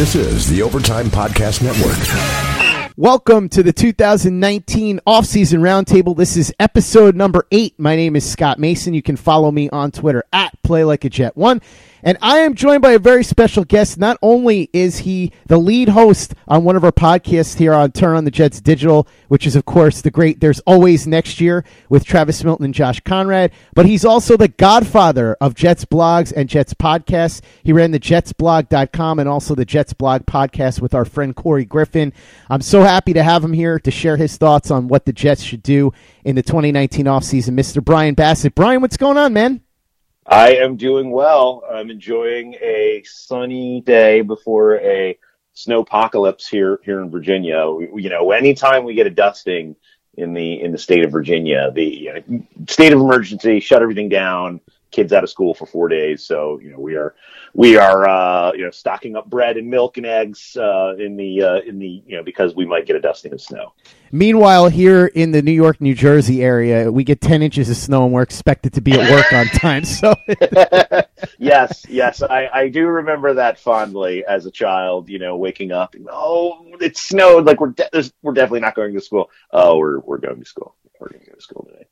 This is the Overtime Podcast Network. Welcome to the 2019 offseason roundtable. This is episode number eight. My name is Scott Mason. You can follow me on Twitter at Play Like a Jet One. And I am joined by a very special guest. Not only is he the lead host on one of our podcasts here on Turn on the Jets Digital, which is, of course, the great There's Always Next Year with Travis Milton and Josh Conrad, but he's also the godfather of Jets blogs and Jets podcasts. He ran the jetsblog.com and also the Jets blog podcast with our friend Corey Griffin. I'm so happy to have him here to share his thoughts on what the Jets should do in the 2019 offseason. Mr. Brian Bassett. Brian, what's going on, man? I am doing well. I'm enjoying a sunny day before a snow apocalypse here here in Virginia. We, you know, anytime we get a dusting in the in the state of Virginia, the uh, state of emergency, shut everything down, kids out of school for four days. So you know we are we are uh, you know stocking up bread and milk and eggs uh, in the uh, in the you know because we might get a dusting of snow. Meanwhile, here in the New York, New Jersey area, we get ten inches of snow and we're expected to be at work on time. So yes, yes, I, I do remember that fondly as a child. You know, waking up, oh, it snowed. Like we're de- we're definitely not going to school. Oh, we're we're going to school. We're going to go to school today.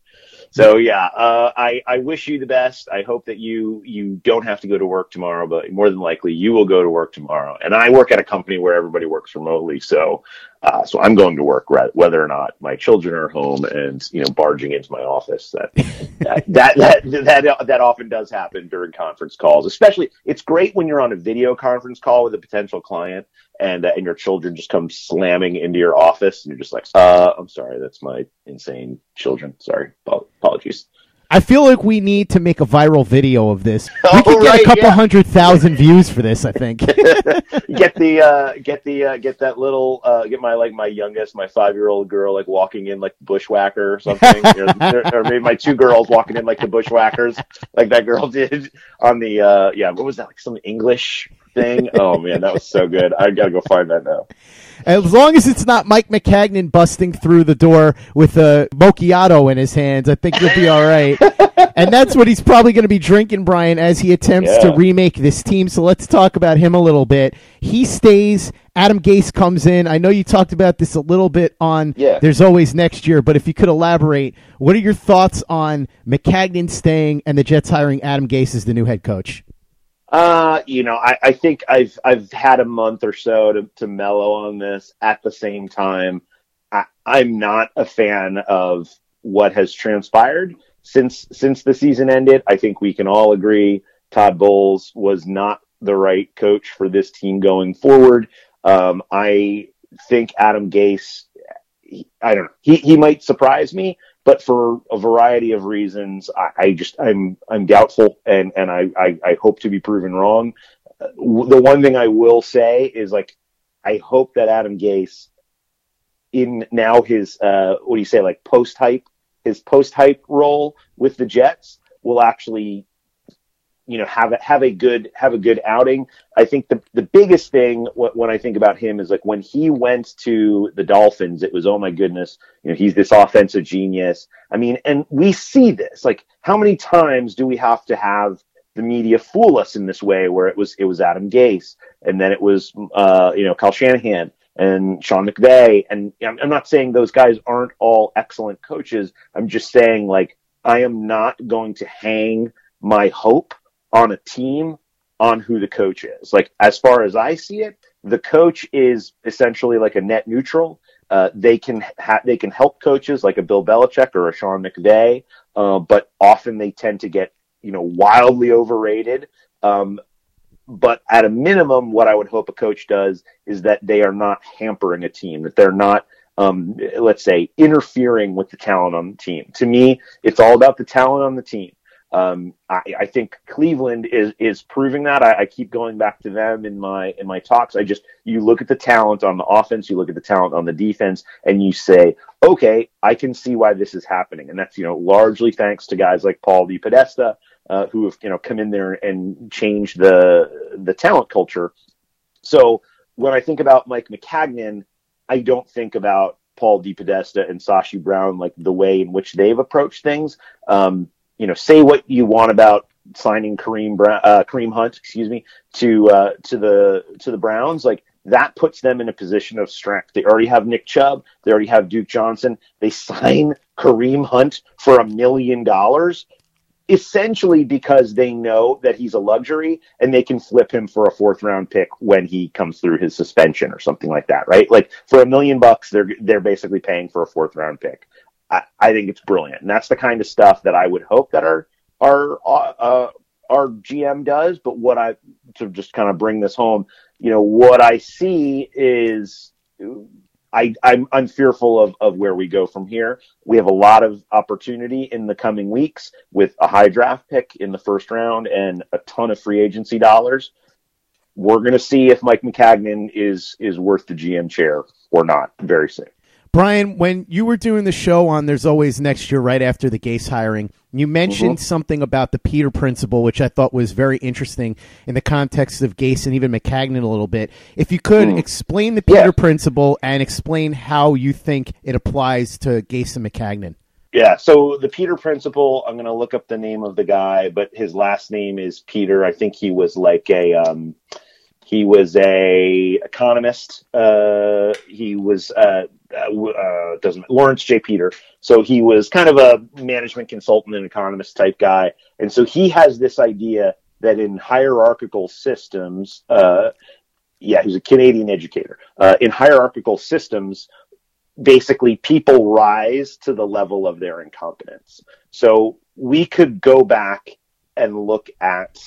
So yeah, uh, I I wish you the best. I hope that you you don't have to go to work tomorrow, but more than likely you will go to work tomorrow. And I work at a company where everybody works remotely, so uh, so I'm going to work whether or not my children are home and you know barging into my office. That that, that that that that often does happen during conference calls. Especially, it's great when you're on a video conference call with a potential client and uh, and your children just come slamming into your office and you're just like, uh, I'm sorry, that's my insane children. Sorry, apologies. I feel like we need to make a viral video of this. We could Oh, get right, a couple yeah. hundred thousand views for this. I think. get the uh, get the uh, get that little uh, get my like my youngest my five year old girl like walking in like bushwhacker or something know, or maybe my two girls walking in like the bushwhackers like that girl did on the uh, yeah what was that like some English thing oh man that was so good I gotta go find that now As long as it's not Mike Maccagnan busting through the door with a macchiato in his hands, I think you'll be all right. and that's what he's probably going to be drinking, Brian, as he attempts to remake this team. So let's talk about him a little bit. He stays. Adam Gase comes in. I know you talked about this a little bit on Yeah. There's Always Next Year, but if you could elaborate, what are your thoughts on Maccagnan staying and the Jets hiring Adam Gase as the new head coach? Uh, you know, I, I think I've I've had a month or so to, to mellow on this. At the same time, I, I'm not a fan of what has transpired since since the season ended. I think we can all agree Todd Bowles was not the right coach for this team going forward. Um, I think Adam Gase, I don't know, he he might surprise me, but for a variety of reasons, I, I just I'm I'm doubtful, and and I, I I hope to be proven wrong. Uh, the one thing I will say is like I hope that Adam Gase, in now his uh what do you say like post hype his post hype role with the Jets will actually you know have a, have a good have a good outing. I think the the biggest thing wh- when I think about him is like when he went to the Dolphins, it was oh my goodness, you know he's this offensive genius. I mean, and we see this like how many times do we have to have the media fool us in this way where it was it was Adam Gase and then it was uh, you know Kyle Shanahan and Sean McVay and I'm not saying those guys aren't all excellent coaches. I'm just saying like I am not going to hang my hope on a team on who the coach is. Like as far as I see it, the coach is essentially like a net neutral. Uh, they can ha- they can help coaches like a Bill Belichick or a Sean McVay, uh, but often they tend to get you know wildly overrated. Um, but at a minimum, what I would hope a coach does is that they are not hampering a team, that they're not, um, let's say, interfering with the talent on the team. To me, it's all about the talent on the team. Um, I, I think Cleveland is is proving that. I, I keep going back to them in my in my talks. I just you look at the talent on the offense, you look at the talent on the defense, and you say, okay, I can see why this is happening, and that's you know largely thanks to guys like Paul DePodesta, uh, who have you know come in there and changed the the talent culture. So when I think about Mike Maccagnan, I don't think about Paul DePodesta and Sashi Brown like the way in which they've approached things. Um, you know, say what you want about signing Kareem Brown, uh, Kareem Hunt, excuse me, to uh, to the to the Browns, like that puts them in a position of strength. They already have Nick Chubb, they already have Duke Johnson. They sign Kareem Hunt for a million dollars essentially because they know that he's a luxury and they can flip him for a fourth round pick when he comes through his suspension or something like that, right? Like for a million bucks, they're they're basically paying for a fourth round pick. I, think it's brilliant, and that's the kind of stuff that I would hope that our our uh, our GM does. But what I to just kind of bring this home, you know, what I see is I, I'm, I'm fearful of, of where we go from here. We have a lot of opportunity in the coming weeks with a high draft pick in the first round and a ton of free agency dollars. We're going to see if Mike Maccagnan is is worth the GM chair or not very soon. Brian, when you were doing the show on There's Always Next Year, right after the Gase hiring, you mentioned mm-hmm. something about the Peter principle, which I thought was very interesting in the context of Gase and even Maccagnan a little bit. If you could mm. explain the Peter yeah. principle and explain how you think it applies to Gase and Maccagnan. Yeah, so the Peter principle, I'm going to look up the name of the guy, but his last name is Peter. I think he was like a. Um, he was a economist. Uh, he was uh, uh, uh, doesn't Lawrence J. Peter. So he was kind of a management consultant and economist type guy, and so he has this idea that in hierarchical systems, uh, yeah, he's a Canadian educator. In hierarchical systems, basically people rise to the level of their incompetence. So we could go back and look at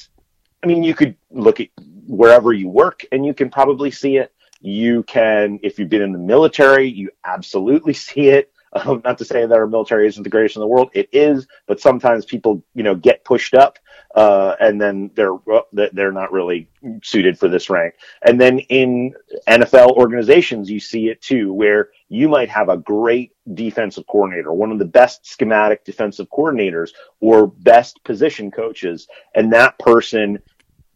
I mean, you could look at wherever you work and you can probably see it. You can, if you've been in the military, you absolutely see it. Um, not to say that our military isn't the greatest in the world, it is, but sometimes people, you know, get pushed up, uh, and then they're they're not really suited for this rank. And then in NFL organizations, you see it too, where you might have a great defensive coordinator, one of the best schematic defensive coordinators, or best position coaches, and that person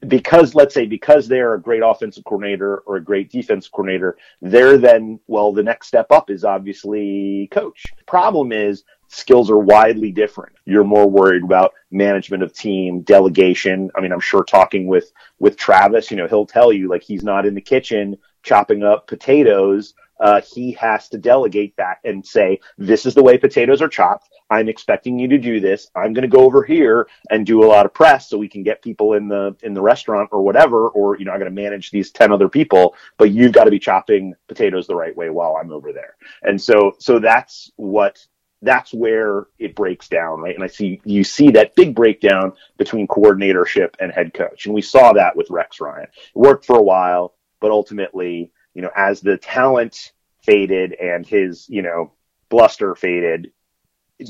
because let's say because they're a great offensive coordinator or a great defensive coordinator, they're then well the next step up is obviously coach. Problem is skills are widely different. You're more worried about management of team, delegation. I mean, I'm sure talking with with Travis, you know, he'll tell you like he's not in the kitchen chopping up potatoes uh, he has to delegate that and say, this is the way potatoes are chopped. I'm expecting you to do this. I'm going to go over here and do a lot of press so we can get people in the, in the restaurant or whatever, or, you know, I'm going to manage these 10 other people, but you've got to be chopping potatoes the right way while I'm over there. And so, so that's what, that's where it breaks down, right? And I see, you see that big breakdown between coordinatorship and head coach. And we saw that with Rex Ryan. It worked for a while, but ultimately, you know, as the talent faded and his, you know, bluster faded,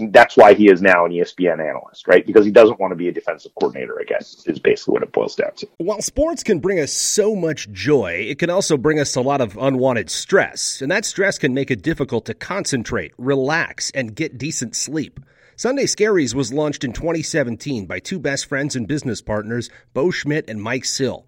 that's why he is now an ESPN analyst, right? Because he doesn't want to be a defensive coordinator again, is basically what it boils down to. While sports can bring us so much joy, it can also bring us a lot of unwanted stress. And that stress can make it difficult to concentrate, relax, and get decent sleep. Sunday Scaries was launched in 2017 by two best friends and business partners, Bo Schmidt and Mike Sill.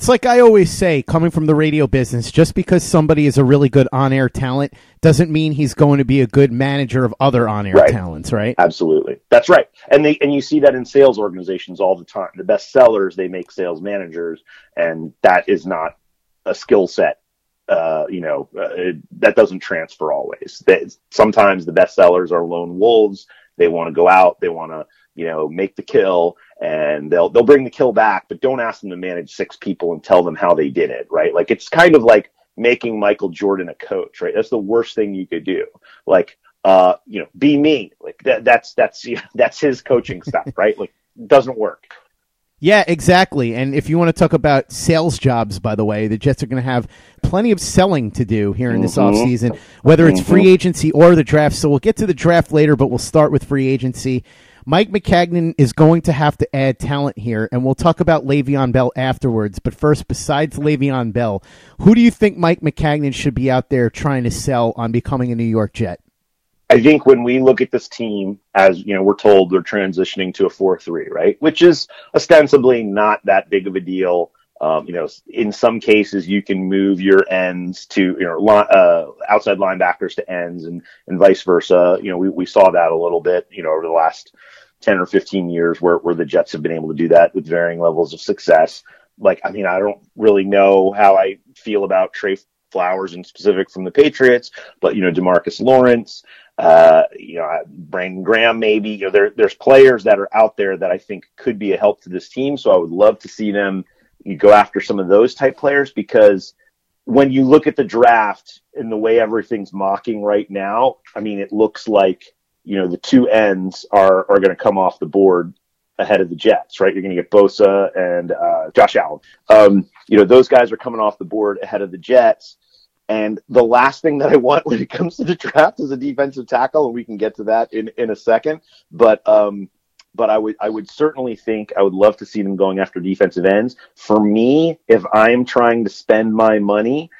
It's like I always say, coming from the radio business, just because somebody is a really good on air talent doesn't mean he's going to be a good manager of other on air right. talents, right? Absolutely. That's right. And they and you see that in sales organizations all the time. The best sellers, they make sales managers, and that is not a skill set uh, you know, uh, it, that doesn't transfer always. That sometimes the best sellers are lone wolves. They want to go out. They want to, you know, make the kill and they'll, they'll bring the kill back, but don't ask them to manage six people and tell them how they did it, right? Like it's kind of like making Michael Jordan a coach, right? That's the worst thing you could do. Like, uh, you know, be me. Like that, that's, that's, you know, that's his coaching stuff, right? Like doesn't work. Yeah, exactly. And if you want to talk about sales jobs, by the way, the Jets are going to have plenty of selling to do here in this mm-hmm. offseason, whether it's free mm-hmm. agency or the draft. So we'll get to the draft later, but we'll start with free agency. Mike Maccagnan is going to have to add talent here, and we'll talk about Le'Veon Bell afterwards. But first, besides Le'Veon Bell, who do you think Mike Maccagnan should be out there trying to sell on becoming a New York Jet? I think when we look at this team, as you know, we're told they're transitioning to a four-three, right? Which is ostensibly not that big of a deal. Um, you know, in some cases, you can move your ends to you know uh, outside linebackers to ends, and and vice versa. You know, we we saw that a little bit, you know, over the last ten or fifteen years, where where the Jets have been able to do that with varying levels of success. Like, I mean, I don't really know how I feel about Trey Flowers in specific from the Patriots, but you know, Demarcus Lawrence, uh, you know, Brandon Graham, maybe. You know, there, there's players that are out there that I think could be a help to this team. So I would love to see them you go after some of those type players because when you look at the draft and the way everything's mocking right now, I mean, it looks like you know the two ends are are going to come off the board ahead of the Jets, right? You're going to get Bosa and uh, Josh Allen. Um, you know, those guys are coming off the board ahead of the Jets. And the last thing that I want when it comes to the draft is a defensive tackle, and we can get to that in, in a second. But um, but I would I would certainly think I would love to see them going after defensive ends. For me, if I'm trying to spend my money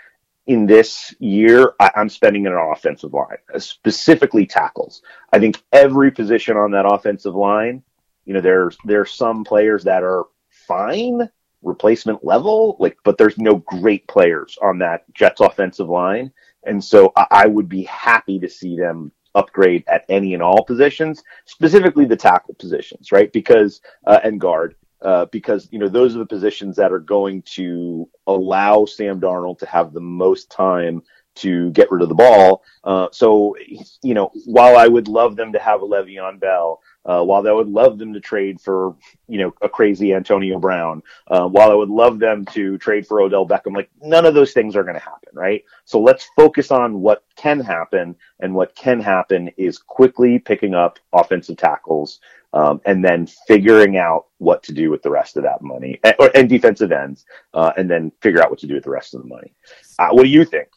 in this year, I, am spending it on offensive line, uh, specifically tackles. I think every position on that offensive line, you know, there's there's some players that are fine, replacement level, like, but there's no great players on that Jets offensive line. And so I, I would be happy to see them upgrade at any and all positions, specifically the tackle positions, right? Because, uh, and guard, uh, because, you know, those are the positions that are going to allow Sam Darnold to have the most time to get rid of the ball. Uh, so, you know, while I would love them to have a Le'Veon Bell, uh, while I would love them to trade for, you know, a crazy Antonio Brown, uh, while I would love them to trade for Odell Beckham, like none of those things are going to happen, right? So let's focus on what can happen, and what can happen is quickly picking up offensive tackles, um, and then figuring out what to do with the rest of that money, and, or, and defensive ends, uh, and then figure out what to do with the rest of the money. Uh, what do you think?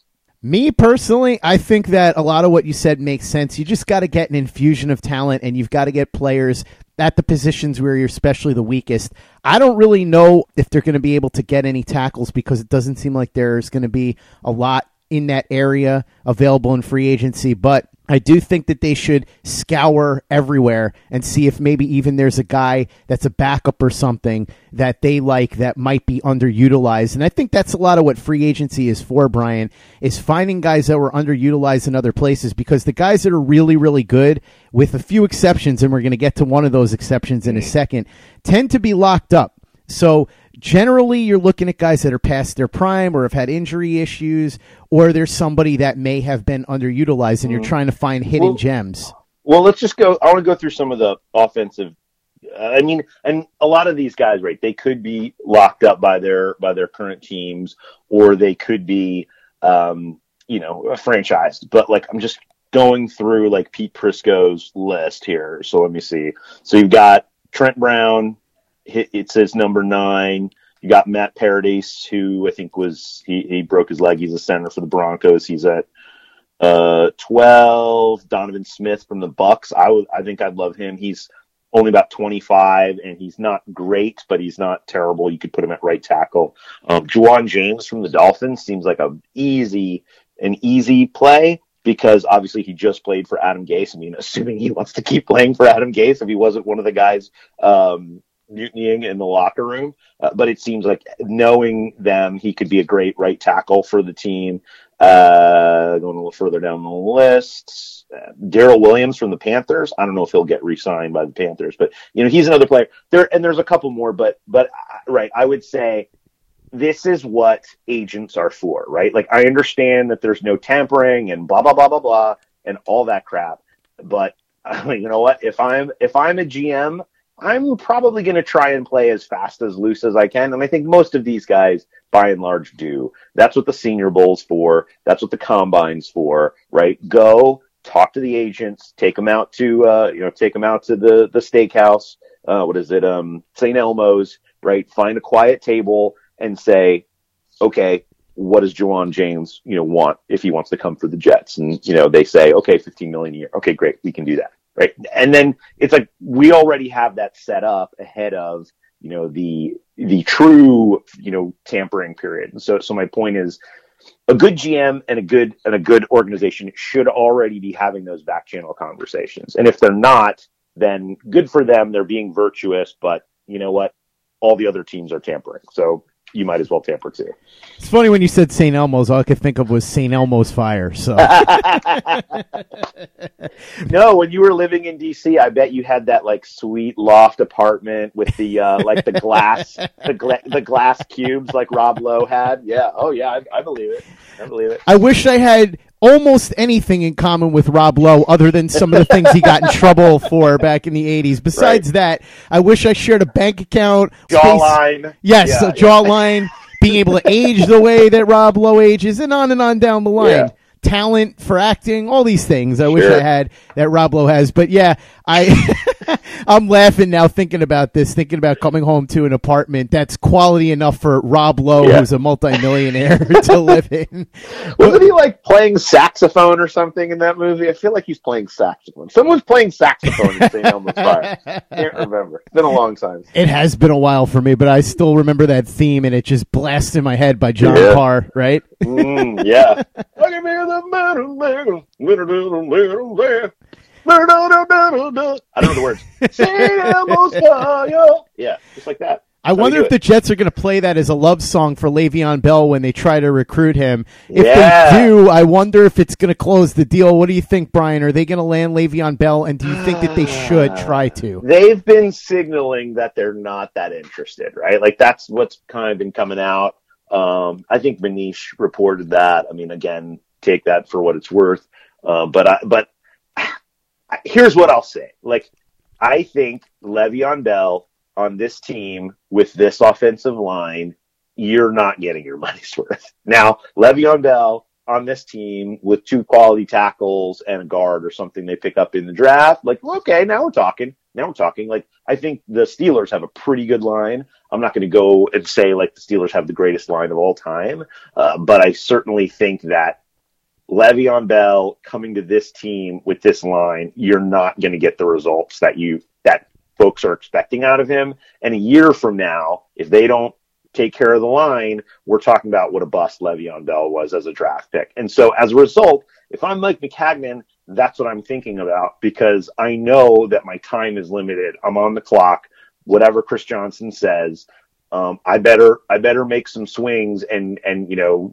Me personally, I think that a lot of what you said makes sense. You just got to get an infusion of talent and you've got to get players at the positions where you're especially the weakest. I don't really know if they're going to be able to get any tackles because it doesn't seem like there's going to be a lot in that area available in free agency, but I do think that they should scour everywhere and see if maybe even there's a guy that's a backup or something that they like that might be underutilized. And I think that's a lot of what free agency is for, Brian, is finding guys that were underutilized in other places because the guys that are really, really good, with a few exceptions, and we're going to get to one of those exceptions in a second, tend to be locked up. So generally you're looking at guys that are past their prime or have had injury issues or there's somebody that may have been underutilized and you're mm-hmm. trying to find hidden well, gems. well let's just go i want to go through some of the offensive uh, i mean and a lot of these guys right they could be locked up by their by their current teams or they could be um you know franchised but like i'm just going through like pete prisco's list here. So let me see. So you've got trent brown it says number nine. You got Matt Paradis, who I think was he, he broke his leg. He's a center for the Broncos. He's at uh, twelve. Donovan Smith from the Bucks. I would I think I'd love him. He's only about 25 and he's not great, but he's not terrible. You could put him at right tackle. Um, Ja'Wuan James from the Dolphins seems like a easy, an easy play because obviously he just played for Adam Gase. I mean, assuming he wants to keep playing for Adam Gase, if he wasn't one of the guys, um, mutinying in the locker room. Uh, but it seems like knowing them, he could be a great right tackle for the team. Uh, going a little further down the list, uh, Daryl Williams from the Panthers. I don't know if he'll get re-signed by the Panthers, but you know he's another player. There and there's a couple more, but but uh, right, I would say this is what agents are for, right? Like I understand that there's no tampering and blah blah blah blah blah and all that crap, but you know what? If I'm if I'm a GM, I'm probably going to try and play as fast as loose as I can, and I think most of these guys, by and large, do. That's what the Senior Bowl's for. That's what the Combine's for, right? Go talk to the agents, take them out to uh, you know take them out to the the steakhouse. Uh, what is it? Um, St. Elmo's, right? Find a quiet table and say, okay, what does Ja'Wuan James, you know, want if he wants to come for the Jets? And, you know, they say, okay, 15 million a year. Okay, great. We can do that. Right. And then it's like, we already have that set up ahead of, you know, the, the true, you know, tampering period. And so, so my point is a good GM and a good, and a good organization should already be having those back channel conversations. And if they're not, then good for them. They're being virtuous, but you know what? All the other teams are tampering. So you might as well tamper too. It's funny when you said St. Elmo's. All I could think of was St. Elmo's fire. So no, when you were living in DC, I bet you had that like sweet loft apartment with the uh, like the glass the gla- the glass cubes like Rob Lowe had. Yeah. Oh yeah, I, I believe it. I believe it. I wish I had almost anything in common with Rob Lowe other than some of the things he got in trouble for back in the 80s. Besides right. that, I wish I shared a bank account. Jawline. Yes, yeah, a jawline. Yeah. being able to age the way that Rob Lowe ages and on and on down the line. Yeah talent for acting, all these things. I sure. wish I had that Rob Lowe has. But yeah, I I'm laughing now thinking about this, thinking about coming home to an apartment that's quality enough for Rob Lowe, yeah. who's a multimillionaire, to live in. Wasn't he like playing saxophone or something in that movie? I feel like he's playing saxophone. Someone's playing saxophone in St. Elmo's Fire. Can't remember. It's been a long time. It has been a while for me, but I still remember that theme, and it just blasts in my head by John yeah. Parr, right? Mm, yeah. I don't know the words. yeah, just like that. I wonder if it. the Jets are going to play that as a love song for Le'Veon Bell when they try to recruit him. If yeah. they do, I wonder if it's going to close the deal. What do you think, Brian? Are they going to land Le'Veon Bell, and do you think that they should try to? They've been signaling that they're not that interested, right? Like that's what's kind of been coming out. Um, I think Manish reported that. I mean, again, take that for what it's worth. Uh, but I, but here's what I'll say. Like, I think Le'Veon Bell on this team with this offensive line, you're not getting your money's worth. Now, Le'Veon Bell on this team with two quality tackles and a guard or something they pick up in the draft, like, okay, now we're talking. Now we're talking. Like, I think the Steelers have a pretty good line. I'm not going to go and say like the Steelers have the greatest line of all time, uh, but I certainly think that Le'Veon Bell coming to this team with this line, you're not going to get the results that you that folks are expecting out of him. And a year from now, if they don't take care of the line, we're talking about what a bust Le'Veon Bell was as a draft pick. And so as a result, if I'm Mike Maccagnan, that's what I'm thinking about because I know that my time is limited. I'm on the clock. Whatever Chris Johnson says, um, I better I better make some swings and and you know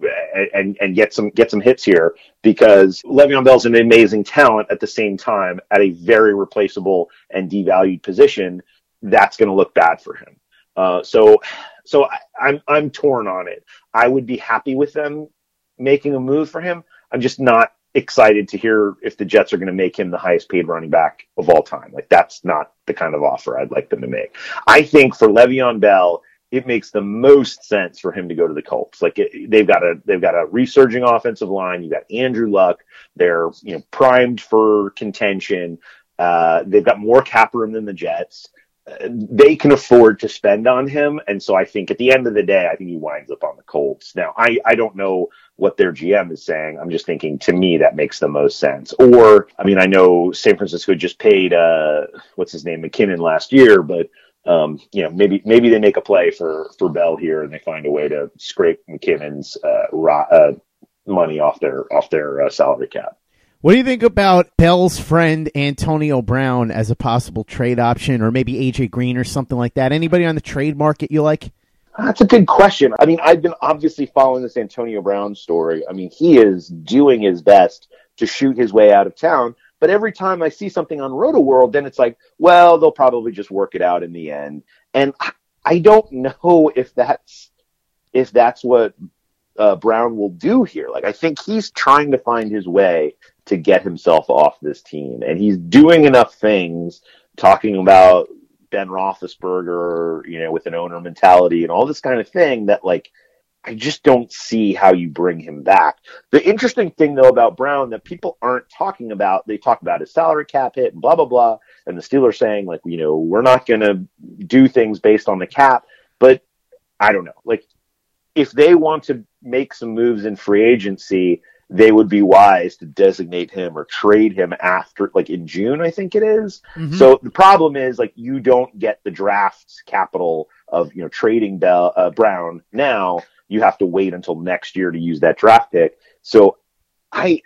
and and get some get some hits here because Le'Veon Bell's an amazing talent at the same time at a very replaceable and devalued position. That's going to look bad for him. Uh, so so I, I'm I'm torn on it. I would be happy with them making a move for him. I'm just not excited to hear if the Jets are going to make him the highest paid running back of all time. Like that's not the kind of offer I'd like them to make. I think for Le'Veon Bell, it makes the most sense for him to go to the Colts. Like it, they've got a they've got a resurging offensive line. You got Andrew Luck. They're you know primed for contention. Uh, they've got more cap room than the Jets. Uh, they can afford to spend on him, and so I think at the end of the day, I think he winds up on the Colts. Now, I I don't know what their GM is saying. I'm just thinking to me that makes the most sense. Or I mean, I know San Francisco just paid uh what's his name McKinnon last year, but um, you know, maybe maybe they make a play for for Bell here and they find a way to scrape McKinnon's uh, raw, uh, money off their off their uh, salary cap. What do you think about Bell's friend Antonio Brown as a possible trade option, or maybe AJ Green or something like that? Anybody on the trade market you like? That's a good question. I mean, I've been obviously following this Antonio Brown story. I mean, he is doing his best to shoot his way out of town. But every time I see something on Rotoworld, then it's like, well, they'll probably just work it out in the end. And I, I don't know if that's if that's what uh, Brown will do here. Like, I think he's trying to find his way to get himself off this team, and he's doing enough things, talking about Ben Roethlisberger, you know, with an owner mentality and all this kind of thing that like I just don't see how you bring him back. The interesting thing though about Brown that people aren't talking about, they talk about his salary cap hit and blah blah blah, and the Steelers saying like, you know, we're not going to do things based on the cap, but I don't know. Like if they want to make some moves in free agency, they would be wise to designate him or trade him after, like in June, I think it is. Mm-hmm. So the problem is, like, you don't get the draft capital of, you know, trading Bell, uh, Brown now. You have to wait until next year to use that draft pick. So I,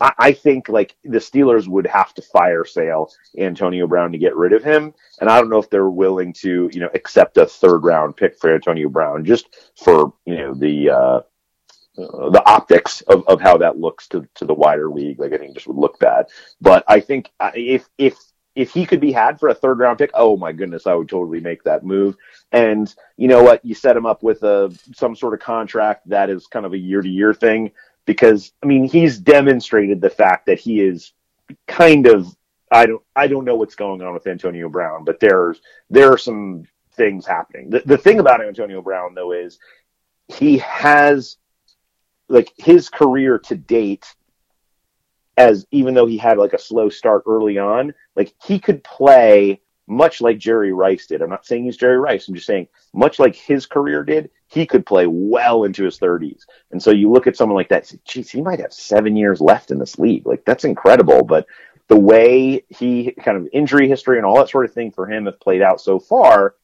I think like the Steelers would have to fire sale Antonio Brown to get rid of him. And I don't know if they're willing to, you know, accept a third round pick for Antonio Brown just for, you know, the, uh, uh, the optics of, of how that looks to, to the wider league. Like I think just would look bad. But I think if if if he could be had for a third round pick, oh my goodness, I would totally make that move. And you know what? You set him up with a some sort of contract that is kind of a year to year thing because I mean he's demonstrated the fact that he is kind of I don't I don't know what's going on with Antonio Brown, but there's there are some things happening. The the thing about Antonio Brown though is he has like his career to date as even though he had like a slow start early on, like he could play much like Jerry Rice did. I'm not saying he's Jerry Rice. I'm just saying much like his career did, he could play well into his 30s. And so you look at someone like that, say, geez, he might have seven years left in this league. Like that's incredible. But the way he kind of injury history and all that sort of thing for him have played out so far,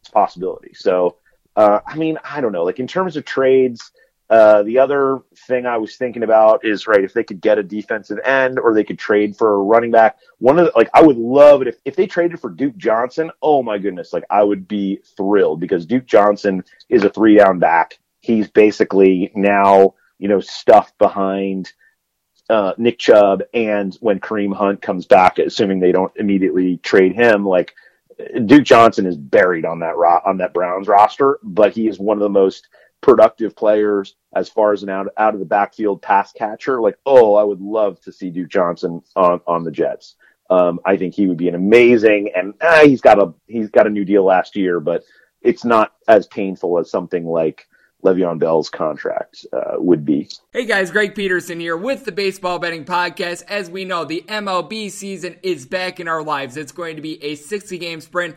it's possibility. So, uh, I mean, I don't know. Like in terms of trades, uh, the other thing I was thinking about is right if they could get a defensive end or they could trade for a running back. One of the, like I would love it if if they traded for Duke Johnson. Oh my goodness, like I would be thrilled because Duke Johnson is a three down back. He's basically now you know stuffed behind uh, Nick Chubb, and when Kareem Hunt comes back, assuming they don't immediately trade him, like Duke Johnson is buried on that ro- on that Browns roster, but he is one of the most productive players as far as an out, out of the backfield pass catcher. Like, oh, I would love to see Duke Johnson on, on the Jets. Um, I think he would be an amazing, and uh, he's got a he's got a new deal last year, but it's not as painful as something like Le'Veon Bell's contract uh, would be. Hey guys, Greg Peterson here with the Baseball Betting Podcast. As we know, the MLB season is back in our lives. It's going to be a 60 game sprint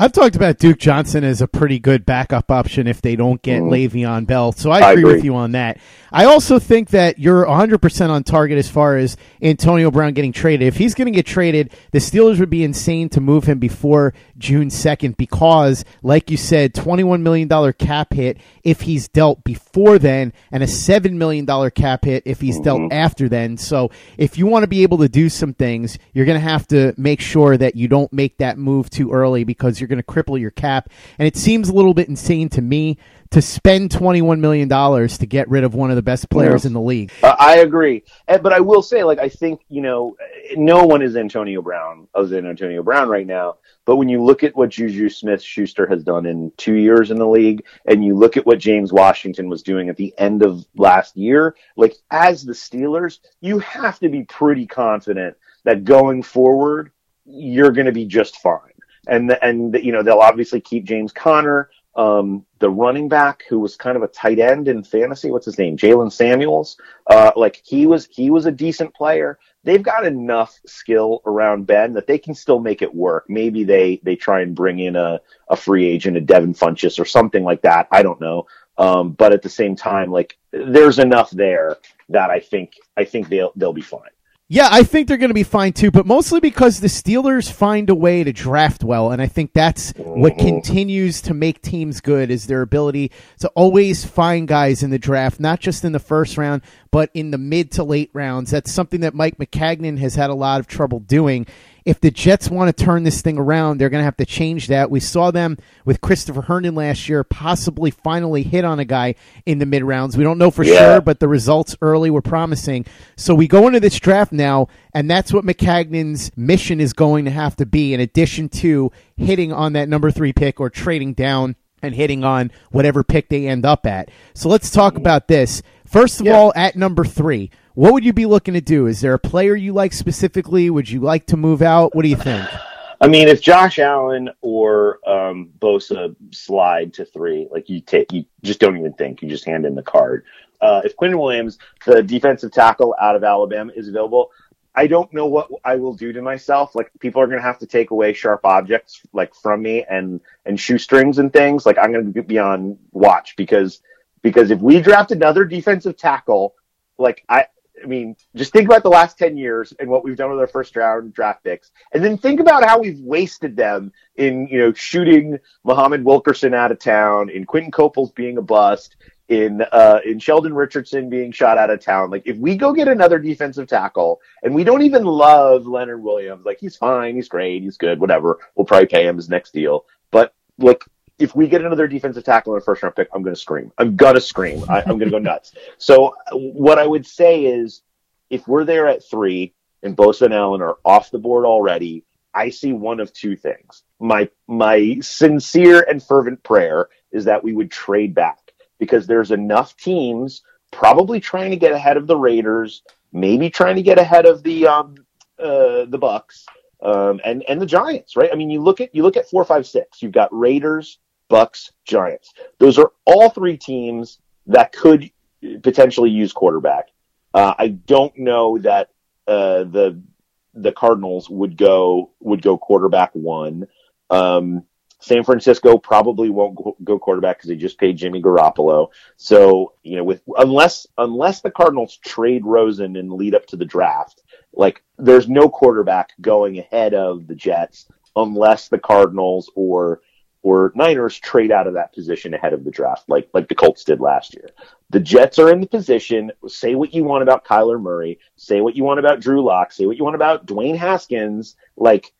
I've talked about Duke Johnson as a pretty good backup option if they don't get mm. Le'Veon Bell. So I agree, I agree, with you on that. I also think that you're 100% on target as far as Antonio Brown getting traded. If he's going to get traded, the Steelers would be insane to move him before June 2nd because, like you said, $21 million cap hit if he's dealt before then and a $7 million cap hit if he's mm-hmm. dealt after then. So if you want to be able to do some things, you're going to have to make sure that you don't make that move too early because you're going to cripple your cap. And it seems a little bit insane to me to spend $21 million to get rid of one of the best players in the league. Uh, I agree. But I will say, like, I think, you know, no one is Antonio Brown, other than Antonio Brown right now. But when you look at what Juju Smith Schuster has done in two years in the league, and you look at what James Washington was doing at the end of last year, like, as the Steelers, you have to be pretty confident that going forward, you're going to be just fine and and you know they'll obviously keep James Conner, um, the running back who was kind of a tight end in fantasy. What's his name? Jaylen Samuels. Uh, like he was he was a decent player. They've got enough skill around Ben that they can still make it work. Maybe they they try and bring in a a free agent, a Devin Funchess or something like that. I don't know. Um, but at the same time, like there's enough there that I think I think they'll they'll be fine. Yeah, I think they're going to be fine too, but mostly because the Steelers find a way to draft well, and I think that's what Mm-hmm. continues to make teams good is their ability to always find guys in the draft, not just in the first round, but in the mid to late rounds. That's something that Mike Maccagnan has had a lot of trouble doing. If the Jets want to turn this thing around, they're going to have to change that. We saw them with Christopher Herndon last year, possibly finally hit on a guy in the mid rounds. We don't know for Yeah. sure, but the results early were promising. So we go into this draft now, and that's what Maccagnan's mission is going to have to be, in addition to hitting on that number three pick or trading down and hitting on whatever pick they end up at. So let's talk mm-hmm. about this. First of Yeah. all, at number three, what would you be looking to do? Is there a player you like specifically? Would you like to move out? What do you think? I mean, if Josh Allen or um, Bosa slide to three, like you take, you just don't even think. You just hand in the card. Uh, if Quinn Williams, the defensive tackle out of Alabama, is available, I don't know what I will do to myself. Like people are going to have to take away sharp objects like from me and and shoestrings and things. Like I'm going to be on watch because because if we draft another defensive tackle, like I. I mean, just think about the last 10 years and what we've done with our first round draft picks. And then think about how we've wasted them in, you know, shooting Muhammad Wilkerson out of town, in Quinton Coples being a bust, in, uh, in Sheldon Richardson being shot out of town. Like, if we go get another defensive tackle and we don't even love Leonard Williams, like, he's fine, he's great, he's good, whatever. We'll probably pay him his next deal. But look, if we get another defensive tackle in a first round pick, I'm going to scream. I'm going to scream. I, I'm going to go nuts. So what I would say is if we're there at three and Bosa and Allen are off the board already, I see one of two things. My, my sincere and fervent prayer is that we would trade back because there's enough teams probably trying to get ahead of the Raiders, maybe trying to get ahead of the, um, uh, the Bucks, um, and, and the Giants, right? I mean, you look at, you look at four, five, six, you've got Raiders, Bucks, Giants. Those are all three teams that could potentially use quarterback. Uh, I don't know that uh, the the Cardinals would go would go quarterback one. Um, San Francisco probably won't go, quarterback because they just paid Jimmy Garoppolo. So you know, with unless unless the Cardinals trade Rosen and lead up to the draft, like there's no quarterback going ahead of the Jets unless the Cardinals or or Niners trade out of that position ahead of the draft, like like the Colts did last year. The Jets are in the position. Say what you want about Kyler Murray. Say what you want about Drew Lock. Say what you want about Dwayne Haskins. Like,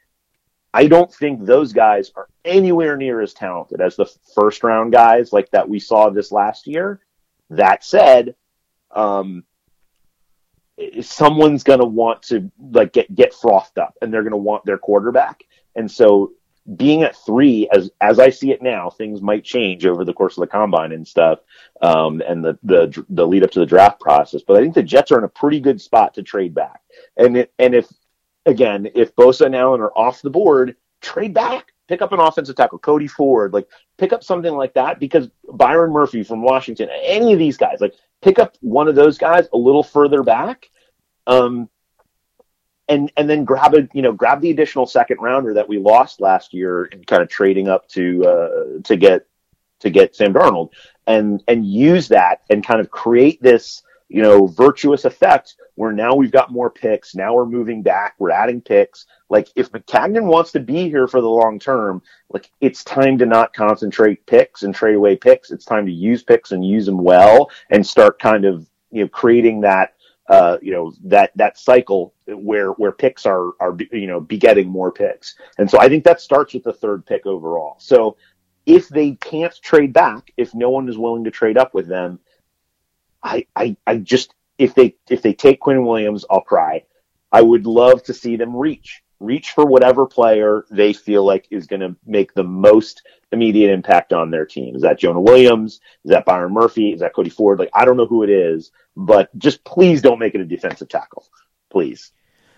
I don't think those guys are anywhere near as talented as the first round guys like that we saw this last year. That said, um, someone's going to want to like get get frothed up, and they're going to want their quarterback. And so being at three, as as I see it now, things might change over the course of the combine and stuff, um, and the the the lead up to the draft process. But I think the Jets are in a pretty good spot to trade back. And it, and if again, if Bosa and Allen are off the board, trade back, pick up an offensive tackle, Cody Ford, like pick up something like that because Byron Murphy from Washington, any of these guys, like pick up one of those guys a little further back. Um, and and then grab a you know grab the additional second rounder that we lost last year and kind of trading up to uh, to get to get Sam Darnold and and use that and kind of create this you know virtuous effect where now we've got more picks. Now we're moving back. We're adding picks. Like if Maccagnan wants to be here for the long term like it's time to not concentrate picks and trade away picks. It's time to use picks and use them well and start kind of you know creating that uh, you know that that cycle where where picks are are you know begetting more picks, and so I think that starts with the third pick overall. So if they can't trade back, if no one is willing to trade up with them, I I, I just if they if they take Quinn Williams, I'll cry. I would love to see them reach reach for whatever player they feel like is going to make the most immediate impact on their team. Is that Jonah Williams? Is that Byron Murphy? Is that Cody Ford? Like, I don't know who it is, but just please don't make it a defensive tackle. Please.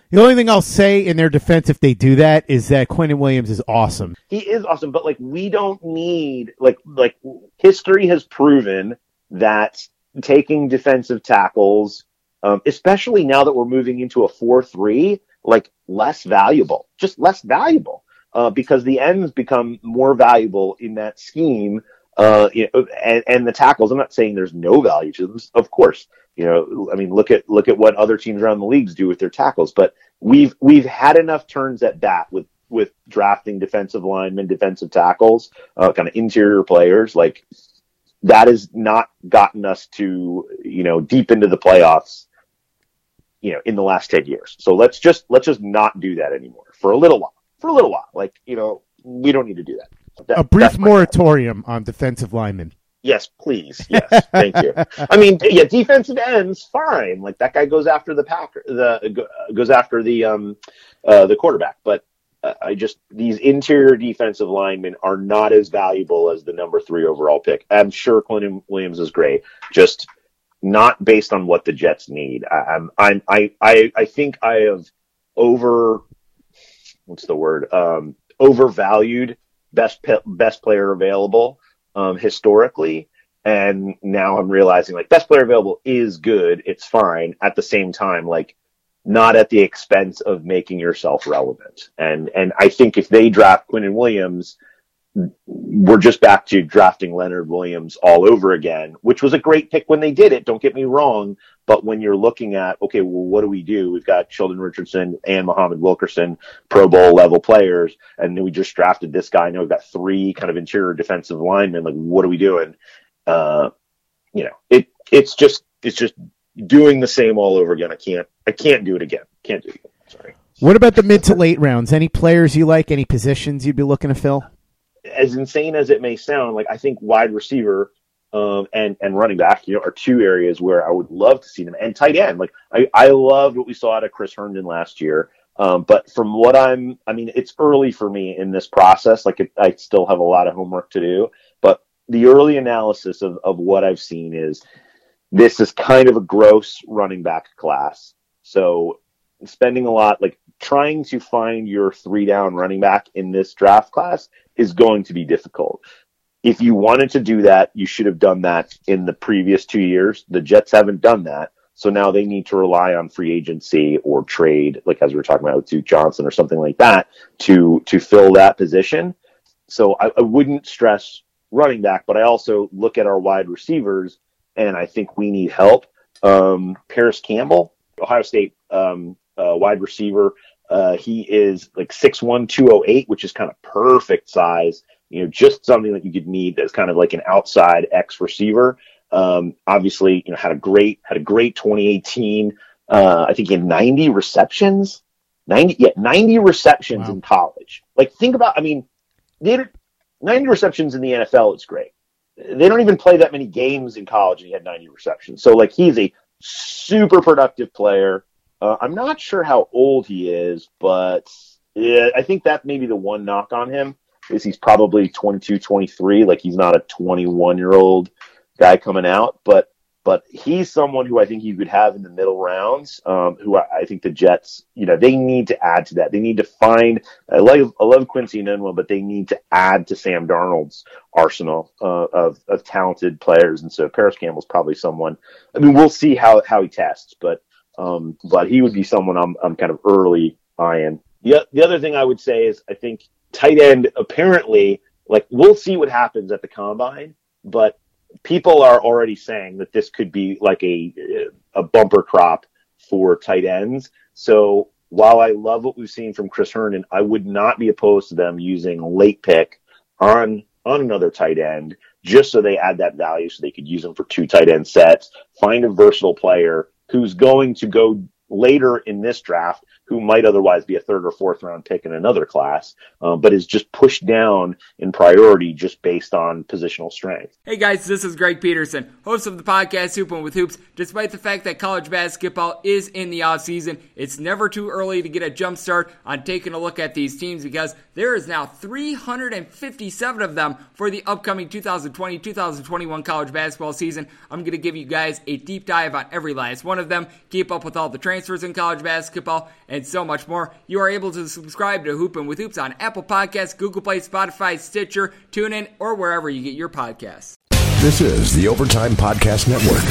The only thing I'll say in their defense if they do that is that Quentin Williams is awesome. He is awesome, but like, we don't need, like, like history has proven that taking defensive tackles, um, especially now that we're moving into a 4-3, like less valuable, just less valuable, uh, because the ends become more valuable in that scheme. Uh, you know, and, and the tackles. I'm not saying there's no value to them. Of course, you know. I mean, look at look at what other teams around the leagues do with their tackles. But we've we've had enough turns at bat with with drafting defensive linemen, defensive tackles, uh, kind of interior players. Like that has not gotten us to you know deep into the playoffs. You know, in the last ten years. So let's just let's just not do that anymore for a little while. For a little while, like you know, we don't need to do that. That- A brief moratorium on defensive linemen. Yes, please. Yes, thank you. I mean, yeah, defensive ends, fine. Like that guy goes after the Packer, the goes after the um, uh, the quarterback. But uh, I just these interior defensive linemen are not as valuable as the number three overall pick. I'm sure Quentin Williams is great, just not based on what the Jets need. I, I'm, I'm, I, I, I think I have over, what's the word? Um, overvalued best pe- best player available um, historically, and now I'm realizing like best player available is good. It's fine. At the same time, like not at the expense of making yourself relevant. And and I think if they draft Quinnen Williams, we're just back to drafting Leonard Williams all over again, which was a great pick when they did it. Don't get me wrong. But when you're looking at, okay, well, what do we do? We've got Sheldon Richardson and Muhammad Wilkerson, Pro Bowl level players. And then we just drafted this guy. Now we've got three kind of interior defensive linemen. Like, what are we doing? Uh, you know, it, it's just, it's just doing the same all over again. I can't, I can't do it again. Can't do it again. Sorry. What about the mid to late rounds? Any players you like? Any positions you'd be looking to fill? As insane as it may sound, like I think wide receiver um, and and running back, you know, are two areas where I would love to see them. And tight end, like I I loved what we saw out of Chris Herndon last year. Um, but from what I'm, I mean, it's early for me in this process. Like it, I still have a lot of homework to do. But the early analysis of of what I've seen is this is kind of a gross running back class. So spending a lot, like trying to find your three down running back in this draft class is going to be difficult. If you wanted to do that, you should have done that in the previous two years. The Jets haven't done that. So now they need to rely on free agency or trade, like as we were talking about with Duke Johnson or something like that to, to fill that position. So I, I wouldn't stress running back, but I also look at our wide receivers and I think we need help. Um, Parris Campbell, Ohio State, um, uh, wide receiver. Uh, he is like 6'1", 208, which is kind of perfect size. You know, just something that you could need as kind of like an outside X receiver. Um, obviously, you know, had a great had a great 2018. Uh, I think he had 90 receptions. 90, yeah, 90 receptions Wow. in college. Like, think about. I mean, they 90 receptions in the NFL. is great. They don't even play that many games in college, and he had 90 receptions. So, like, he's a super productive player. Uh, I'm not sure how old he is, but yeah, I think that may be the one knock on him is he's probably 22, 23. Like he's not a 21 year old guy coming out, but but he's someone who I think you could have in the middle rounds. Um, who I, I think the Jets, you know, they need to add to that. They need to find. I love I love Quincy Nunwa, but they need to add to Sam Darnold's arsenal uh, of of talented players. And so Parris Campbell's probably someone. I mean, we'll see how how he tests, but um, but he would be someone I'm I'm kind of early eyeing. The the other thing I would say is I think tight end apparently like we'll see what happens at the combine, but people are already saying that this could be like a a bumper crop for tight ends. So while I love what we've seen from Chris Herndon, I would not be opposed to them using late pick on on another tight end just so they add that value so they could use them for two tight end sets, find a versatile player who's going to go later in this draft who might otherwise be a third or fourth round pick in another class, uh, but is just pushed down in priority just based on positional strength. Hey guys, this is Greg Peterson, host of the podcast Hoopin' with Hoops. Despite the fact that college basketball is in the off season, it's never too early to get a jump start on taking a look at these teams because there is now 357 of them for the upcoming 2020-2021 college basketball season. I'm going to give you guys a deep dive on every last one of them, keep up with all the transfers in college basketball, and so much more. You are able to subscribe to Hoopin' with Hoops on Apple Podcasts, Google Play, Spotify, Stitcher, TuneIn, or wherever you get your podcasts. This is the Overtime Podcast Network.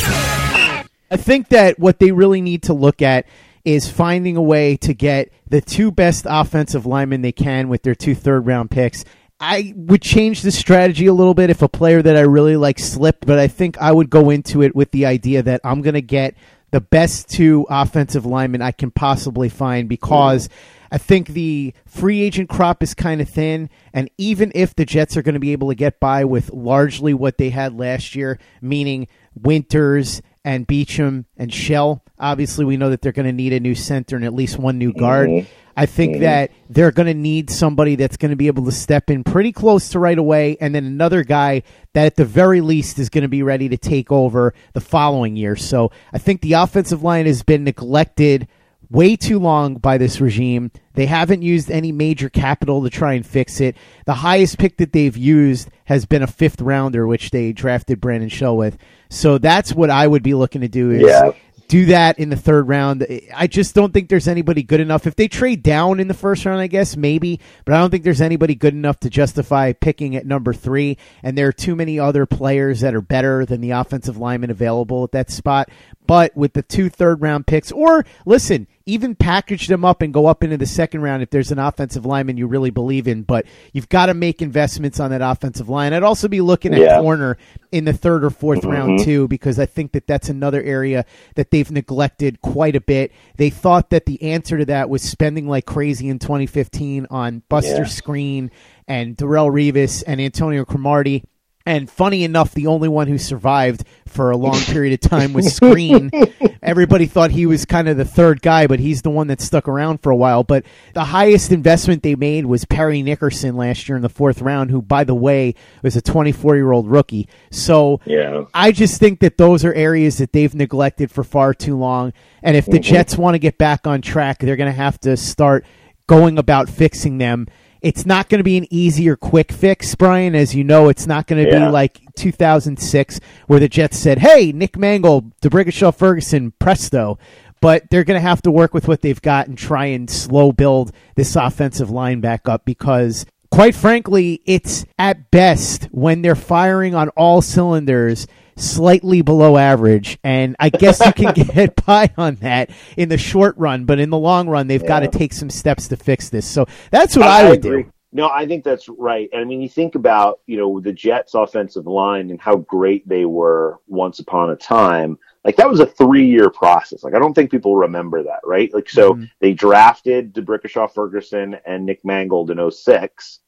I think that what they really need to look at is finding a way to get the two best offensive linemen they can with their two third round picks I would change the strategy a little bit if a player that I really like slipped, but I think I would go into it with the idea that I'm going to get the best two offensive linemen I can possibly find because I think the free agent crop is kind of thin. And even if the Jets are going to be able to get by with largely what they had last year, meaning Winters and Beachum and Shell, obviously we know that they're going to need a new center and at least one new guard. Mm-hmm. I think that they're going to need somebody that's going to be able to step in pretty close to right away, and then another guy that at the very least is going to be ready to take over the following year. So I think the offensive line has been neglected way too long by this regime. They haven't used any major capital to try and fix it. The highest pick that they've used has been a fifth rounder, which they drafted Brandon Shell with. So that's what I would be looking to do is Yeah. do that in the third round. I just don't think there's anybody good enough. If they trade down in the first round, I guess maybe, but I don't think there's anybody good enough to justify picking at number three. And there are too many other players that are better than the offensive lineman available at that spot. But with the two third round picks, or listen, even package them up and go up into the second round if there's an offensive lineman you really believe in. But you've got to make investments on that offensive line. I'd also be looking at Yeah. corner in the third or 4th mm-hmm. round too, because I think that that's another area that they've neglected quite a bit. They thought that the answer to that was spending like crazy in 2015 on Buster Yeah. Skrine and Darrelle Revis and Antonio Cromartie. And funny enough, the only one who survived for a long period of time was Skrine. Everybody thought he was kind of the third guy, but he's the one that stuck around for a while. But the highest investment they made was Parry Nickerson last year in the fourth round, who, by the way, was a 24 year old rookie. So Yeah. I just think that those are areas that they've neglected for far too long. And if the Mm-hmm. Jets want to get back on track, they're going to have to start going about fixing them. It's not going to be an easy or quick fix, Brian. As you know, it's not going to Yeah. be like 2006 where the Jets said, "Hey, Nick Mangold, D'Brickashaw Ferguson, presto." But they're going to have to work with what they've got and try and slow build this offensive line back up because quite frankly, it's at best when they're firing on all cylinders slightly below average. And I guess you can get by on that in the short run, but in the long run, they've got to take some steps to fix this. So that's what I, would agree. do. No, I think that's right. And I mean, you think about, you know, the Jets offensive line and how great they were once upon a time. Like that was a three year process. Like I don't think people remember that, right? Like so Mhm. they drafted D'Brickashaw Ferguson and Nick Mangold in 06.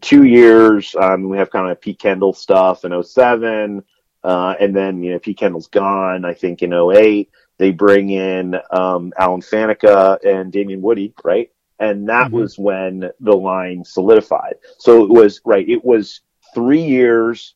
Two years, um, we have kind of Pete Kendall stuff in 07. Uh, and then, you know, Pete Kendall's gone, I think in 08. They bring in, um, Alan Faneca and Damien Woody, right? And that Mhm. was when the line solidified. So it was, right, it was three years,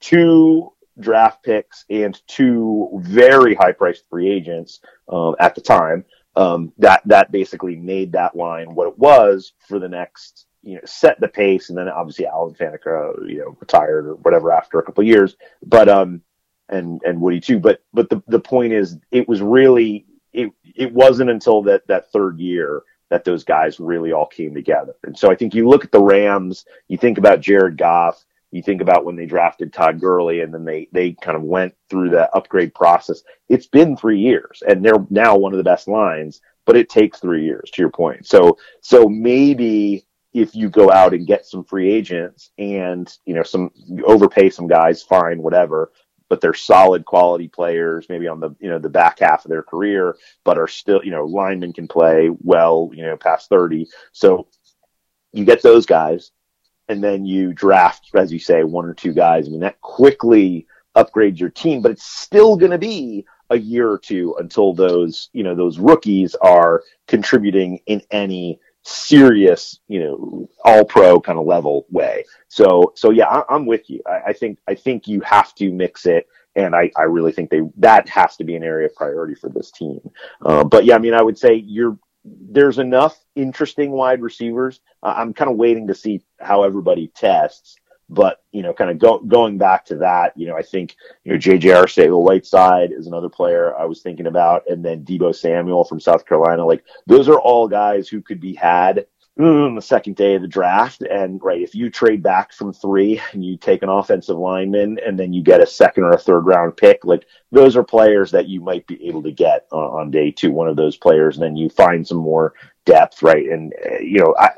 two draft picks, and two very high priced free agents, um, at the time. Um, that, that basically made that line what it was for the next, you know, set the pace. And then obviously Alan Faneca, you know, retired or whatever after a couple of years. But, um, and, and Woody too. But, but the, the point is it was really, it, it wasn't until that, that third year that those guys really all came together. And so I think you look at the Rams, you think about Jared Goff, you think about when they drafted Todd Gurley and then they, they kind of went through that upgrade process. It's been three years and they're now one of the best lines, but it takes three years to your point. So, so maybe if you go out and get some free agents and, you know, some you overpay some guys, fine, whatever, but they're solid quality players, maybe on the, you know, the back half of their career, but are still, you know, linemen can play well, you know, past 30. So you get those guys and then you draft, as you say, one or two guys. I mean, that quickly upgrades your team, but it's still going to be a year or two until those, you know, those rookies are contributing in any serious, you know, all pro kind of level way. So, so yeah, I, I'm with you. I, I think, I think you have to mix it. And I, I really think they, that has to be an area of priority for this team. Uh, but yeah, I mean, I would say you're, there's enough interesting wide receivers. Uh, I'm kind of waiting to see how everybody tests. But you know, kind of go, going back to that, you know, I think you know JJ Arcega Whiteside is another player I was thinking about, and then Deebo Samuel from South Carolina. Like those are all guys who could be had mm, the second day of the draft. And right, if you trade back from three and you take an offensive lineman, and then you get a second or a third round pick, like those are players that you might be able to get on, on day two. One of those players, and then you find some more depth, right? And uh, you know, I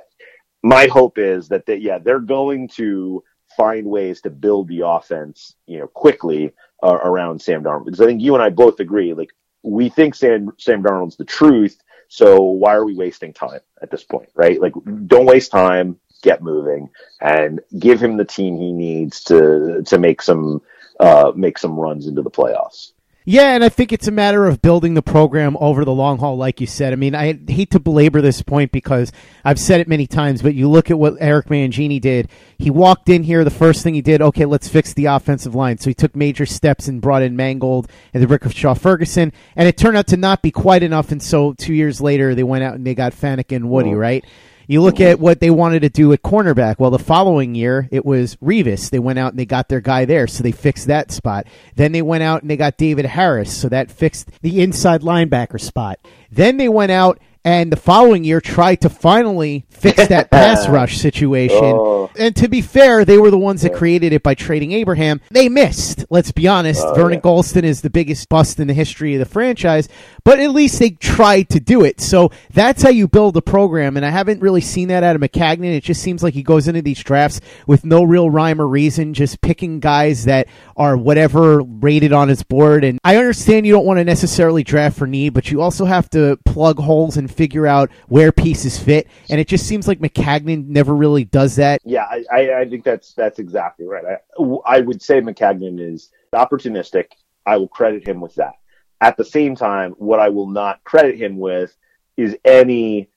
my hope is that they, yeah, they're going to find ways to build the offense, you know, quickly uh, around Sam Darnold because I think you and I both agree, like we think Sam Sam Darnold's the truth. So why are we wasting time at this point, right? Like, don't waste time. Get moving and give him the team he needs to to make some uh, make some runs into the playoffs. Yeah, and I think it's a matter of building the program over the long haul, like you said. I mean, I hate to belabor this point because I've said it many times, but you look at what Eric Mangini did. He walked in here, the first thing he did, okay, let's fix the offensive line. So he took major steps and brought in Mangold and D'Brickashaw Ferguson, and it turned out to not be quite enough. And so two years later, they went out and they got Faneca and Woody, right? You look at what they wanted to do at cornerback. Well, the following year, it was Revis. They went out and they got their guy there, so they fixed that spot. Then they went out and they got David Harris, so that fixed the inside linebacker spot. Then they went out and the following year tried to finally fix that pass rush situation. Oh. And to be fair, they were the ones that created it by trading Abraham. They missed. Let's be honest. Oh, Vernon yeah. Gholston is the biggest bust in the history of the franchise, but at least they tried to do it. So that's how you build a program. And I haven't really seen that out of Maccagnan. It just seems like he goes into these drafts with no real rhyme or reason, just picking guys that are whatever rated on his board. And I understand you don't want to necessarily draft for need, but you also have to plug holes and figure out where pieces fit. And it just seems like Maccagnan never really does that. Yeah, I, I, think that's that's exactly right. I, I would say Maccagnan is opportunistic. I will credit him with that. At the same time, what I will not credit him with is any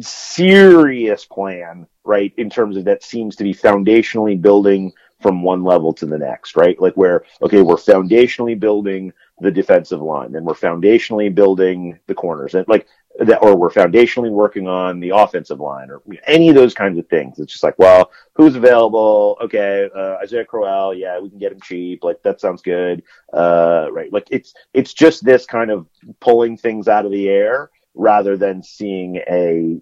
serious plan, right? In terms of that seems to be foundationally building from one level to the next, right? Like where, okay, we're foundationally building the defensive line and we're foundationally building the corners and like that, or we're foundationally working on the offensive line or any of those kinds of things. It's just like, well, who's available? Okay. Uh, Isaiah Crowell. Yeah, we can get him cheap. Like that sounds good. Uh, right. Like it's, it's just this kind of pulling things out of the air rather than seeing a,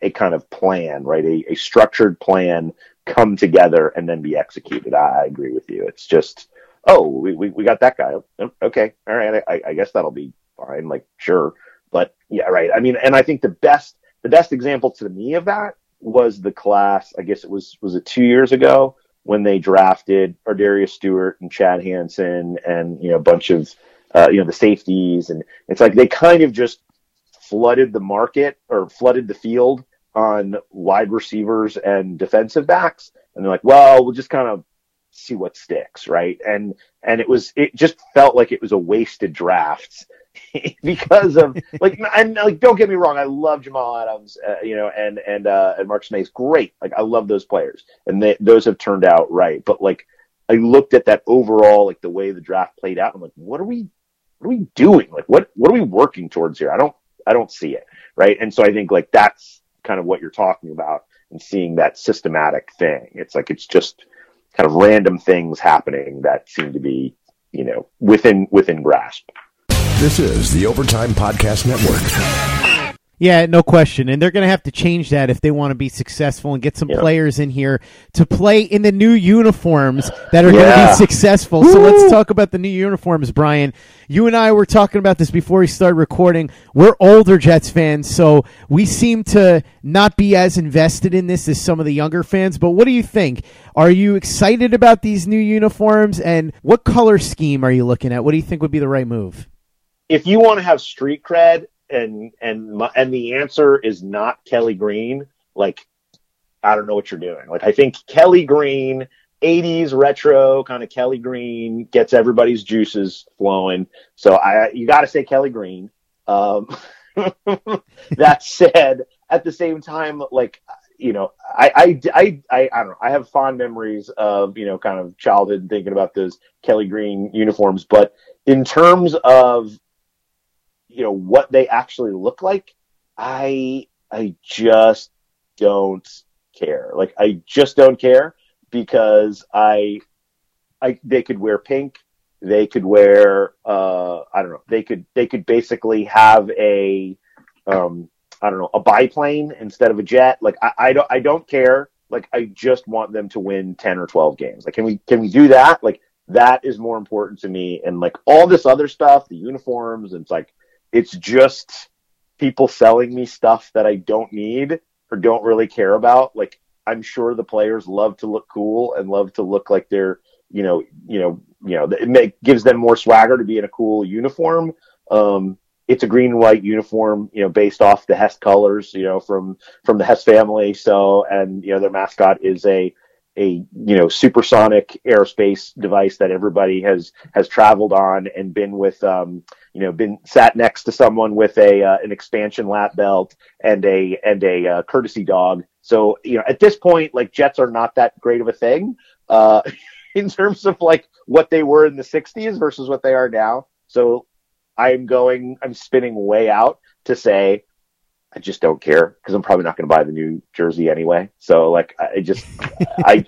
a kind of plan, right? A, a structured plan come together and then be executed. I, I agree with you. It's just, oh, we, we, we got that guy. Okay. All right. I, I guess that'll be fine. Like, sure. But yeah, right. I mean, and I think the best, the best example to me of that was the class. I guess it was, was it two years ago when they drafted Ardarius Stewart and Chad Hansen and, you know, a bunch of, uh, you know, the safeties. And it's like they kind of just flooded the market or flooded the field on wide receivers and defensive backs. And they're like, well, we'll just kind of see what sticks. Right. And, and it was, it just felt like it was a wasted draft because of like, and like, don't get me wrong. I love Jamal Adams, uh, you know, and, and, uh, and Marcus Maye's great. Like, I love those players and they, those have turned out right. But like, I looked at that overall, like the way the draft played out. I'm like, what are we, what are we doing? Like, what, what are we working towards here? I don't, I don't see it. Right. And so I think like that's kind of what you're talking about and seeing that systematic thing. It's like, it's just kind of random things happening that seem to be, you know, within, within grasp. This is the Overtime Podcast Network. Yeah, no question. And they're going to have to change that if they want to be successful and get some Yeah. players in here to play in the new uniforms that are going to be successful. So let's talk about the new uniforms, Brian. You and I were talking about this before we started recording. We're older Jets fans, so we seem to not be as invested in this as some of the younger fans. But what do you think? Are you excited about these new uniforms? And what color scheme are you looking at? What do you think would be the right move? If you want to have street cred and and my, and the answer is not Kelly Green, like I don't know what you're doing. Like I think Kelly Green, 80s retro kind of Kelly Green gets everybody's juices flowing. So I you got to say Kelly Green. Um, that said, at the same time, like you know, I, I, I, I, don't know. I have fond memories of, you know, kind of childhood thinking about those Kelly Green uniforms. But in terms of, you know, what they actually look like, I, I just don't care. Like, I just don't care because I, I, they could wear pink. They could wear, uh, I don't know. They could, they could basically have a, um, I don't know, a biplane instead of a jet. Like I, I don't, I don't care. Like I just want them to win 10 or 12 games. Like, can we, can we do that? Like that is more important to me. And like all this other stuff, the uniforms, and it's like, it's just people selling me stuff that I don't need. or don't really care about. Like I'm sure the players love to look cool and love to look like they're, you know, you know, you know, it make, gives them more swagger to be in a cool uniform. Um, it's a green and white uniform, you know, based off the Hess colors, you know, from from the Hess family. So, and you know, their mascot is a a you know supersonic aerospace device that everybody has has traveled on and been with um you know been sat next to someone with a uh, an expansion lap belt and a and a uh, courtesy dog. So you know at this point like jets are not that great of a thing uh in terms of like what they were in the 60s versus what they are now. So i'm going i'm spinning way out to say I just don't care because I'm probably not going to buy the new jersey anyway. So like, I just, I,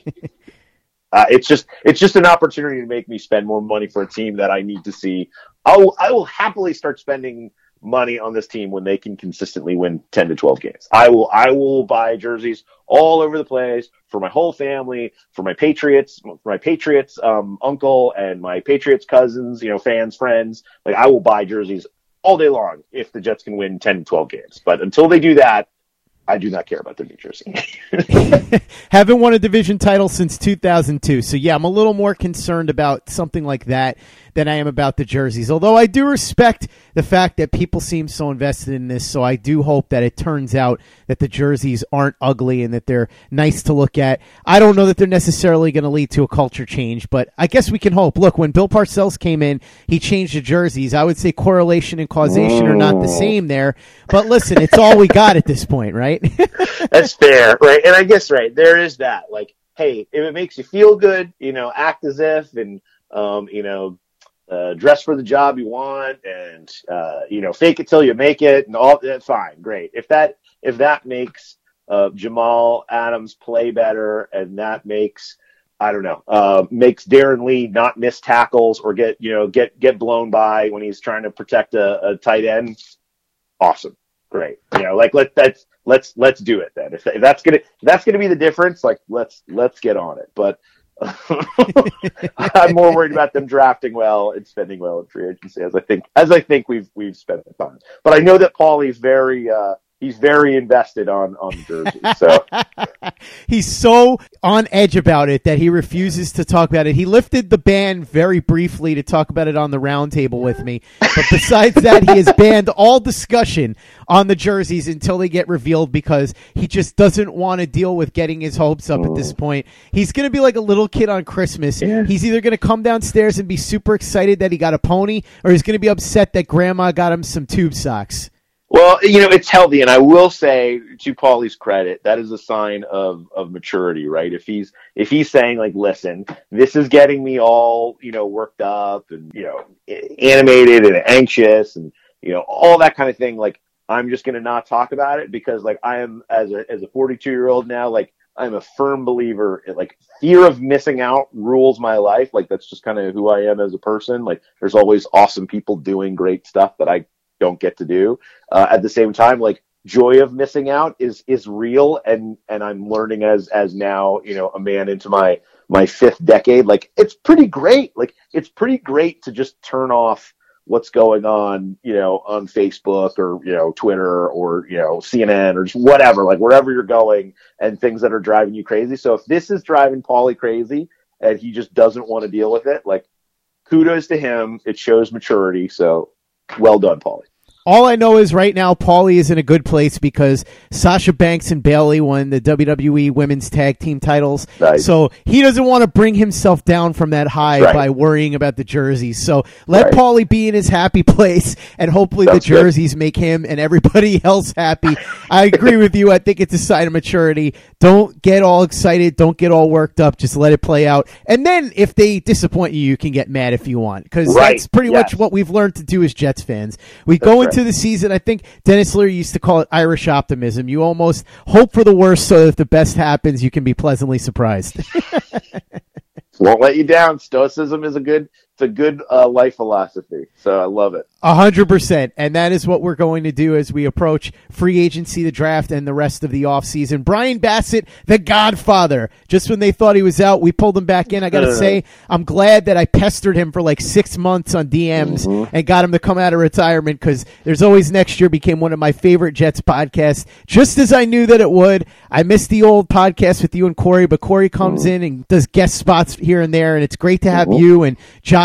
uh, it's just, it's just an opportunity to make me spend more money for a team that I need to see. I'll, I will happily start spending money on this team when they can consistently win 10 to 12 games. I will, I will buy jerseys all over the place for my whole family, for my Patriots, for my Patriots, um, uncle and my Patriots cousins, you know, fans, friends. Like I will buy jerseys all day long if the Jets can win 10 to 12 games. But until they do that, I do not care about the New Jersey. Haven't won a division title since 2002. So, yeah, I'm a little more concerned about something like that than I am about the jerseys. Although I do respect the fact that people seem so invested in this, so I do hope that it turns out that the jerseys aren't ugly and that they're nice to look at. I don't know that they're necessarily going to lead to a culture change, but I guess we can hope. Look, when Bill Parcells came in, he changed the jerseys. I would say correlation and causation are not the same there, but listen, it's all we got at this point, right? That's fair, right? And I guess right there is that. Like, hey, if it makes you feel good, you know, act as if and um, you know, uh, dress for the job you want and uh, you know fake it till you make it and all that fine great. If that if that makes uh, Jamal Adams play better and that makes I don't know uh, makes Darron Lee not miss tackles or get you know get get blown by when he's trying to protect a, a tight end awesome great. You know like let that's let's let's do it then. If, if that's gonna if that's gonna be the difference like let's let's get on it. But I'm more worried about them drafting well and spending well in free agency, as I think as I think we've we've spent the time. But I know that Paulie's very uh, he's very invested on on jersey. So he's so on edge about it that he refuses to talk about it. He lifted the ban very briefly to talk about it on the roundtable with me, but besides that, he has banned all discussion on the jerseys until they get revealed because he just doesn't want to deal with getting his hopes up at this oh. point. He's going to be like a little kid on Christmas. Yeah. He's either going to come downstairs and be super excited that he got a pony, or he's going to be upset that Grandma got him some tube socks. Well, you know, it's healthy, and I will say to Paulie's credit, that is a sign of of maturity, right? If he's if he's saying like, "Listen, this is getting me all you know worked up and you know animated and anxious and you know all that kind of thing," like I'm just going to not talk about it because like I am as a as a 42 year old now, like I'm a firm believer in like fear of missing out rules my life. Like that's just kind of who I am as a person. Like there's always awesome people doing great stuff that I don't get to do. Uh, at the same time, like joy of missing out is is real, and and I'm learning as as now you know a man into my my fifth decade. Like it's pretty great. Like it's pretty great to just turn off what's going on, you know, on Facebook or, you know, Twitter or, you know, CNN or just whatever, like wherever you're going and things that are driving you crazy. So if this is driving Paulie crazy and he just doesn't want to deal with it, like kudos to him. It shows maturity. So well done, Paulie. All I know is right now Paulie is in a good place because Sasha Banks and Bayley won the WWE Women's Tag Team titles. So he doesn't want to bring himself down from that high Right. by worrying about the jerseys. So let Right. Paulie be in his happy place and hopefully Sounds the good. jerseys make him and everybody else happy. I agree with you. I think it's a sign of maturity. Don't get all excited. Don't get all worked up. Just let it play out. And then if they disappoint you, you can get mad if you want because that's pretty Yes. much what we've learned to do as Jets fans. We go right. Into the season. I think Denis Leary used to call it Irish optimism. You almost hope for the worst so that if the best happens, you can be pleasantly surprised. Won't let you down. Stoicism is a good, a good uh, life philosophy. So I love it. A hundred percent. And that is what we're going to do as we approach free agency, the draft, and the rest of the offseason. Brian Bassett, the godfather. Just when they thought he was out, we pulled him back in. I gotta say, I'm glad that I pestered him for like six months on DMs mm-hmm. and got him to come out of retirement because there's always next year became one of my favorite Jets podcasts. Just as I knew that it would. I missed the old podcast with you and Corey, but Corey comes mm-hmm. in and does guest spots here and there, and it's great to have mm-hmm. you and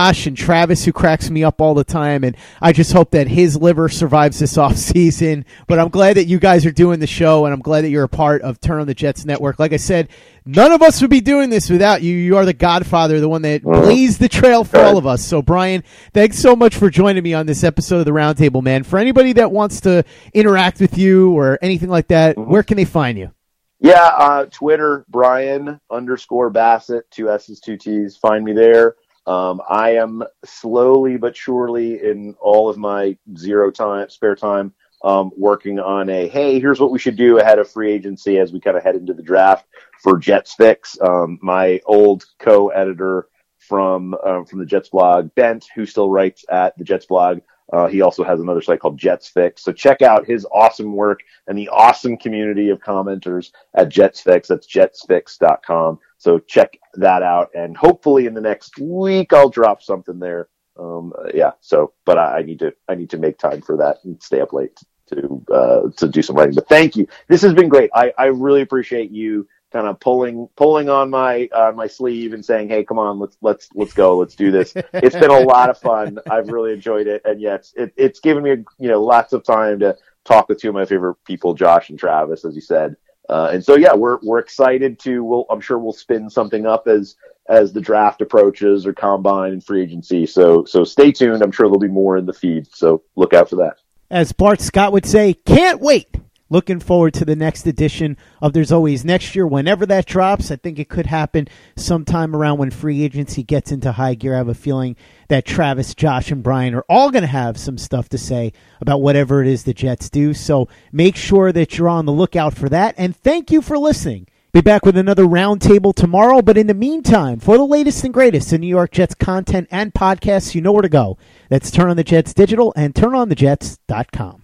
Josh and Travis who cracks me up all the time. And I just hope that his liver survives this off season. But I'm glad that you guys are doing the show, and I'm glad that you're a part of Turn on the Jets Network. Like I said, none of us would be doing this without you. You are the godfather, the one that blazed the trail for all of us. So, Brian, thanks so much for joining me on this episode of the Roundtable, man. For anybody that wants to interact with you or anything like that, mm-hmm. where can they find you? Yeah, uh, Twitter, Brian underscore Bassett, two S's, two T's. Find me there. Um, I am slowly but surely in all of my zero time, spare time, um, working on a hey, here's what we should do ahead of free agency as we kind of head into the draft for Jets Fix. Um, my old co-editor from uh, from the Jets blog, Bent, who still writes at the Jets blog. Uh, he also has another site called Jets Fix. So check out his awesome work and the awesome community of commenters at Jets Fix. That's jetsfix.com. So check that out, and hopefully in the next week I'll drop something there. Um, yeah. So, but I, I, need to I need to make time for that and stay up late to uh, to do some writing. But thank you. This has been great. I, I really appreciate you kind of pulling pulling on my uh, my sleeve and saying, "Hey, come on, let's let's let's go, let's do this." It's been a lot of fun. I've really enjoyed it, and yes, it, it's given me you know lots of time to talk with two of my favorite people, Josh and Travis, as you said. Uh, and so, yeah, we're we're excited to. We'll, I'm sure we'll spin something up as as the draft approaches or combine and free agency. So so stay tuned. I'm sure there'll be more in the feed. So look out for that. As Bart Scott would say, can't wait. Looking forward to the next edition of There's Always Next Year, whenever that drops. I think it could happen sometime around when free agency gets into high gear. I have a feeling that Travis, Josh, and Brian are all going to have some stuff to say about whatever it is the Jets do. So make sure that you're on the lookout for that. And thank you for listening. Be back with another roundtable tomorrow. But in the meantime, for the latest and greatest in New York Jets content and podcasts, you know where to go. That's Turn on the Jets Digital and TurnOnTheJets.com.